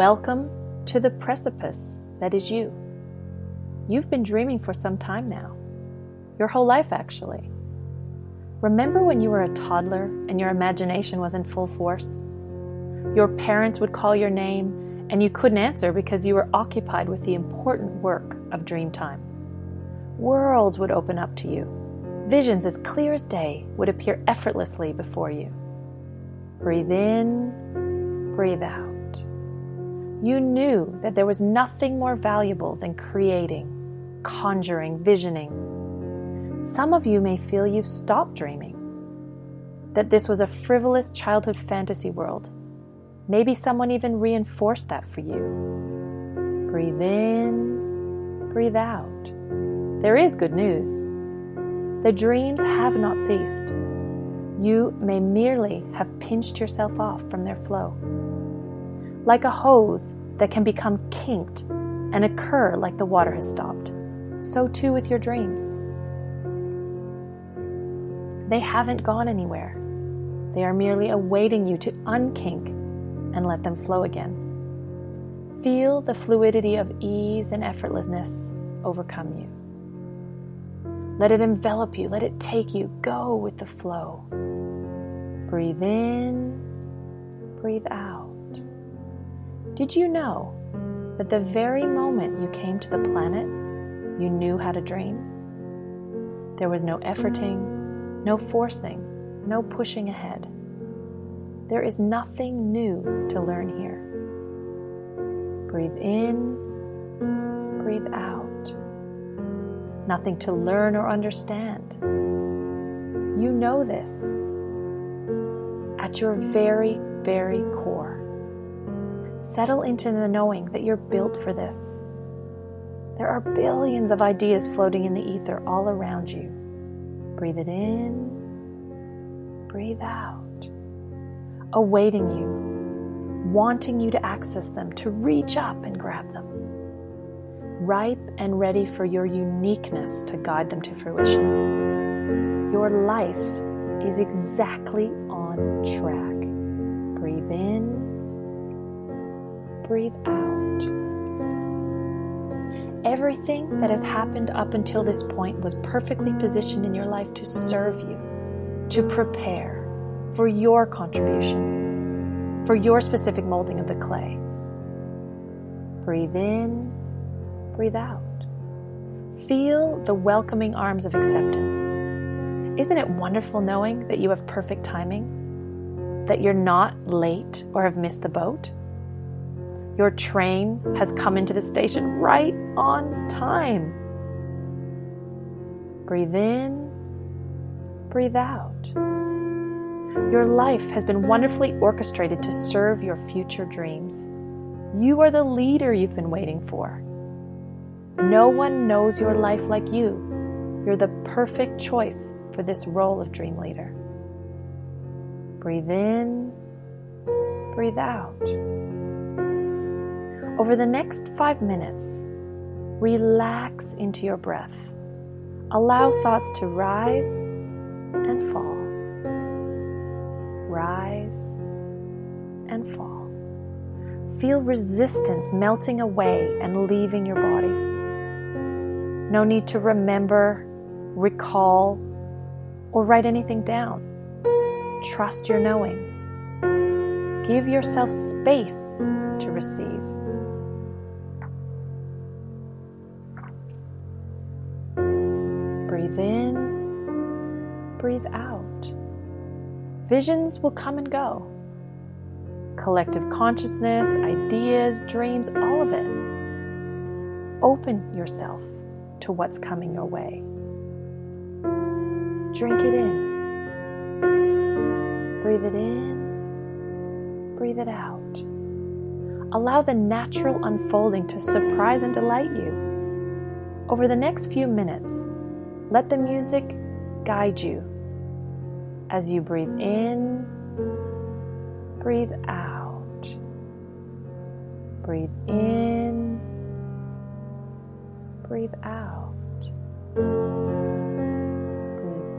Welcome to the precipice that is you. You've been dreaming for some time now, your whole life actually. Remember when you were a toddler and your imagination was in full force? Your parents would call your name and you couldn't answer because you were occupied with the important work of dream time. Worlds would open up to you. Visions as clear as day would appear effortlessly before you. Breathe in, breathe out. You knew that there was nothing more valuable than creating, conjuring, visioning. Some of you may feel you've stopped dreaming, that this was a frivolous childhood fantasy world. Maybe someone even reinforced that for you. Breathe in, breathe out. There is good news. The dreams have not ceased. You may merely have pinched yourself off from their flow like a hose that can become kinked and occur like the water has stopped. So too with your dreams. They haven't gone anywhere. They are merely awaiting you to unkink and let them flow again. Feel the fluidity of ease and effortlessness overcome you. Let it envelop you, let it take you. Go with the flow. Breathe in, breathe out. Did you know that the very moment you came to the planet, you knew how to dream? There was no efforting, no forcing, no pushing ahead. There is nothing new to learn here. Breathe in, breathe out. Nothing to learn or understand. You know this at your very, very core. Settle into the knowing that you're built for this. There are billions of ideas floating in the ether all around you. Breathe it in, breathe out, awaiting you, wanting you to access them, to reach up and grab them. Ripe and ready for your uniqueness to guide them to fruition. Your life is exactly on track. Breathe in breathe out. Everything that has happened up until this point was perfectly positioned in your life to serve you, to prepare for your contribution, for your specific molding of the clay. Breathe in, breathe out. Feel the welcoming arms of acceptance. Isn't it wonderful knowing that you have perfect timing? That you're not late or have missed the boat? Your train has come into the station right on time. Breathe in, breathe out. Your life has been wonderfully orchestrated to serve your future dreams. You are the leader you've been waiting for. No one knows your life like you. You're the perfect choice for this role of dream leader. Breathe in, breathe out. Over the next five minutes, relax into your breath. Allow thoughts to rise and fall. Rise and fall. Feel resistance melting away and leaving your body. No need to remember, recall, or write anything down. Trust your knowing. Give yourself space to receive. Breathe out. Visions will come and go. Collective consciousness, ideas, dreams, all of it. Open yourself to what's coming your way. Drink it in. Breathe it in. Breathe it out. Allow the natural unfolding to surprise and delight you. Over the next few minutes, let the music guide you as you breathe in, breathe out. Breathe in, breathe out. Breathe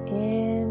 in,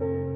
thank you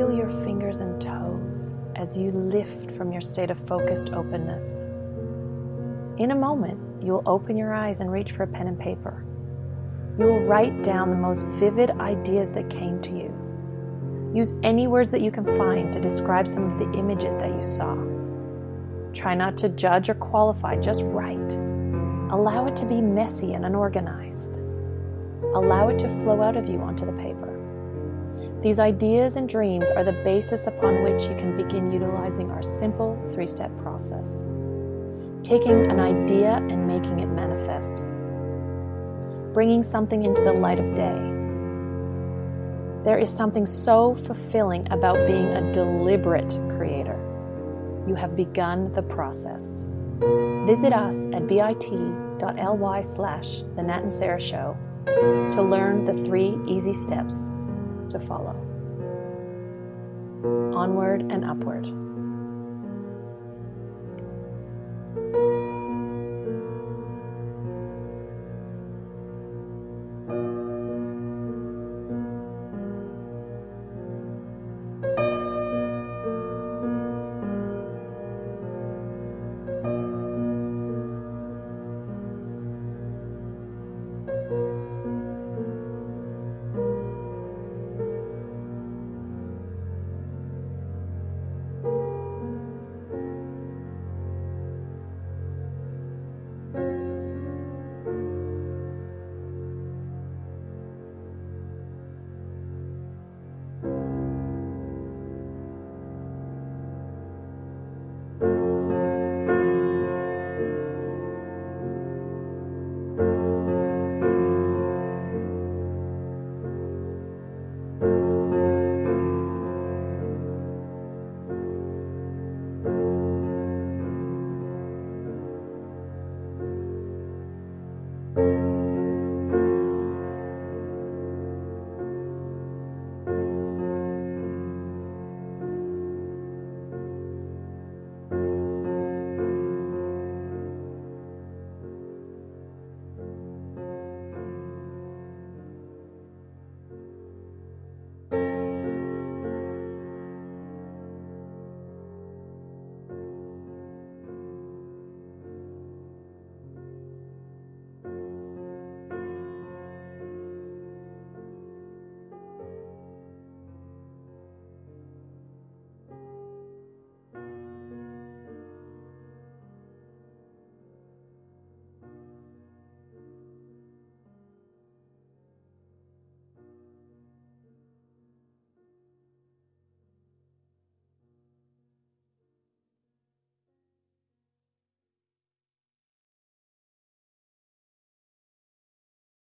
Wriggle your fingers and toes as you lift from your state of focused openness. In a moment, you will open your eyes and reach for a pen and paper. You will write down the most vivid ideas that came to you. Use any words that you can find to describe some of the images that you saw. Try not to judge or qualify, just write. Allow it to be messy and unorganized. Allow it to flow out of you onto the paper. These ideas and dreams are the basis upon which you can begin utilizing our simple three step process. Taking an idea and making it manifest. Bringing something into the light of day. There is something so fulfilling about being a deliberate creator. You have begun the process. Visit us at bit.ly slash the Nat and Sarah Show to learn the three easy steps to follow. Onward and upward.